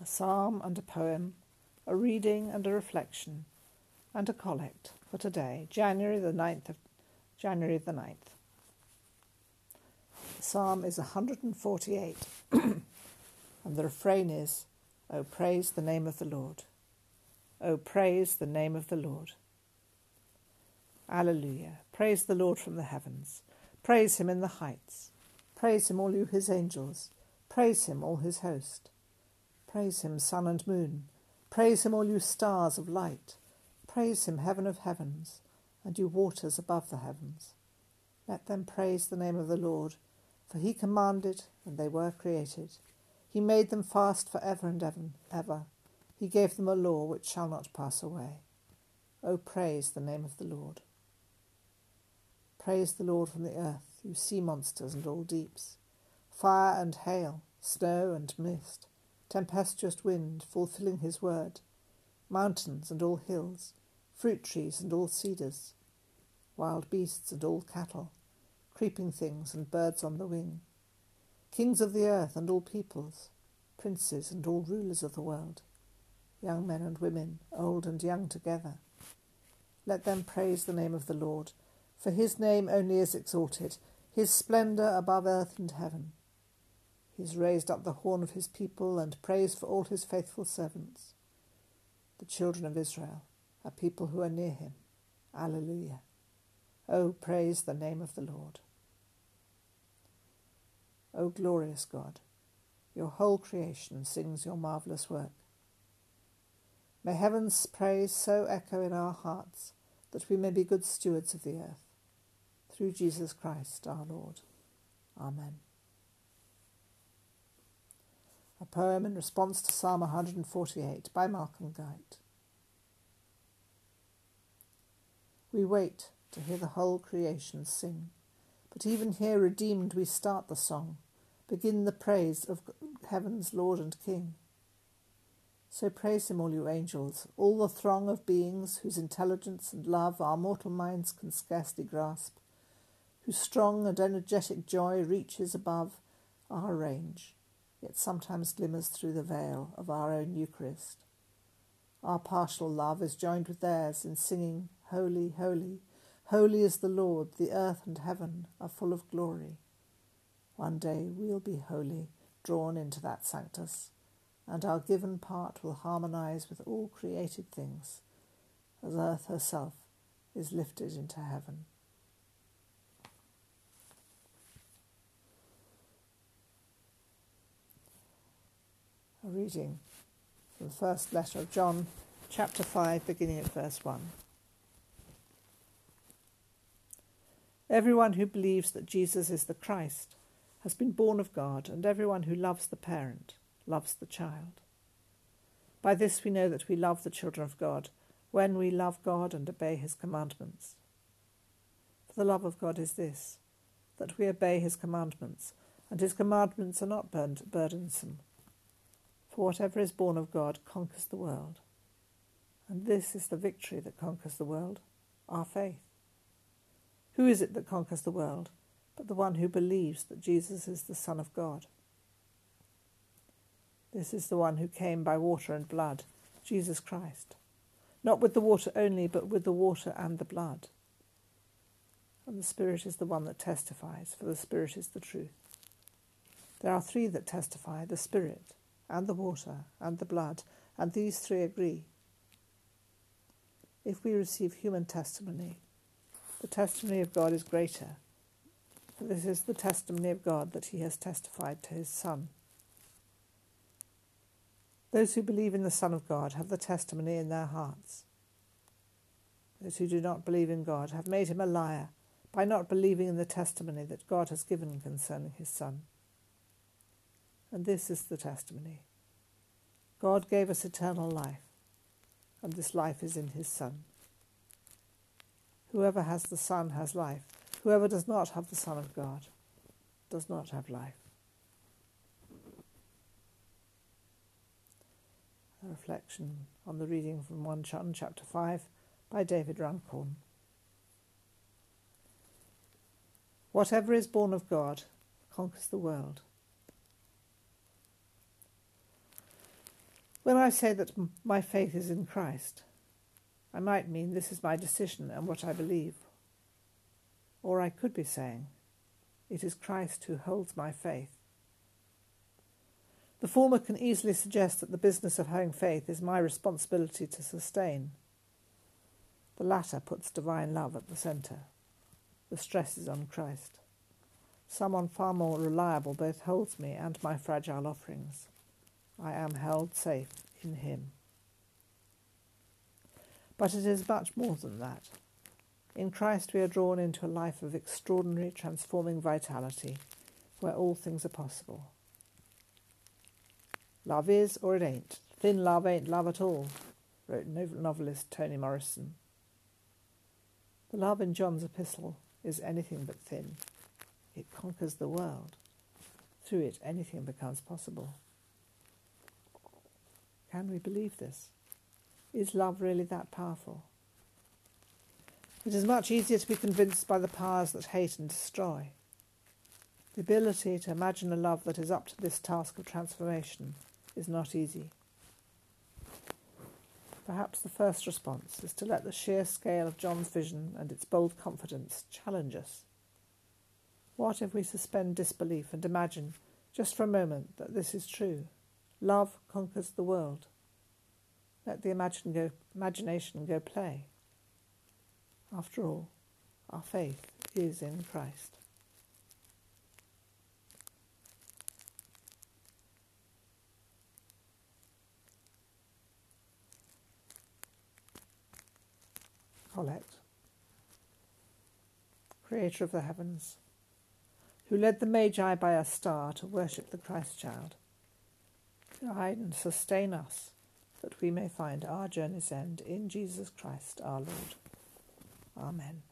a psalm and a poem, a reading and a reflection, and a collect for today, January the 9th of January the 9th. The psalm is 148 and the refrain is, O praise the name of the Lord. O praise the name of the Lord. Alleluia. Praise the Lord from the heavens. Praise him in the heights. Praise him, all you his angels. Praise him, all his host. Praise him, sun and moon. Praise him, all you stars of light. Praise him, heaven of heavens, and you waters above the heavens. Let them praise the name of the Lord, for he commanded, and they were created. He made them fast for ever and ever. He gave them a law which shall not pass away. O praise the name of the Lord. Praise the Lord from the earth, you sea monsters and all deeps, fire and hail, snow and mist tempestuous wind fulfilling his word, mountains and all hills, fruit trees and all cedars, wild beasts and all cattle, creeping things and birds on the wing, kings of the earth and all peoples, princes and all rulers of the world, young men and women, old and young together. Let them praise the name of the Lord, for his name only is exalted, his splendour above earth and heaven. He has raised up the horn of his people and praise for all his faithful servants, the children of Israel, a people who are near him. Alleluia. Oh, praise the name of the Lord. O glorious God, your whole creation sings your marvellous work. May heaven's praise so echo in our hearts that we may be good stewards of the earth. Through Jesus Christ our Lord. Amen a poem in response to Psalm 148 by Malcolm Guite. We wait to hear the whole creation sing, but even here redeemed we start the song, begin the praise of heaven's Lord and King. So praise him, all you angels, all the throng of beings whose intelligence and love our mortal minds can scarcely grasp, whose strong and energetic joy reaches above our range yet sometimes glimmers through the veil of our own Eucharist. Our partial love is joined with theirs in singing, Holy, holy, holy is the Lord, the earth and heaven are full of glory. One day we'll be holy, drawn into that sanctus, and our given part will harmonize with all created things, as earth herself is lifted into heaven. A reading from the first letter of John, chapter 5, beginning at verse 1. Everyone who believes that Jesus is the Christ has been born of God, and everyone who loves the parent loves the child. By this we know that we love the children of God, when we love God and obey his commandments. For the love of God is this, that we obey his commandments, and his commandments are not burdensome. For whatever is born of God conquers the world. And this is the victory that conquers the world our faith. Who is it that conquers the world but the one who believes that Jesus is the Son of God? This is the one who came by water and blood, Jesus Christ. Not with the water only, but with the water and the blood. And the Spirit is the one that testifies, for the Spirit is the truth. There are three that testify the Spirit, and the water and the blood, and these three agree. If we receive human testimony, the testimony of God is greater, for this is the testimony of God that he has testified to his Son. Those who believe in the Son of God have the testimony in their hearts. Those who do not believe in God have made him a liar by not believing in the testimony that God has given concerning his Son. And this is the testimony God gave us eternal life, and this life is in his Son. Whoever has the Son has life. Whoever does not have the Son of God does not have life. A reflection on the reading from 1 John chapter 5 by David Runcorn. Whatever is born of God conquers the world. When I say that my faith is in Christ, I might mean this is my decision and what I believe. Or I could be saying, it is Christ who holds my faith. The former can easily suggest that the business of having faith is my responsibility to sustain. The latter puts divine love at the centre. The stress is on Christ. Someone far more reliable both holds me and my fragile offerings. I am held safe in Him. But it is much more than that. In Christ we are drawn into a life of extraordinary, transforming vitality, where all things are possible. Love is or it ain't. Thin love ain't love at all, wrote novelist Toni Morrison. The love in John's epistle is anything but thin. It conquers the world. Through it, anything becomes possible. Can we believe this? Is love really that powerful? It is much easier to be convinced by the powers that hate and destroy. The ability to imagine a love that is up to this task of transformation is not easy. Perhaps the first response is to let the sheer scale of John's vision and its bold confidence challenge us. What if we suspend disbelief and imagine, just for a moment, that this is true? Love conquers the world. Let the imagine go, imagination go play. After all, our faith is in Christ. Collect. Creator of the heavens, who led the Magi by a star to worship the Christ child, guide and sustain us that we may find our journey's end in Jesus Christ our Lord. Amen.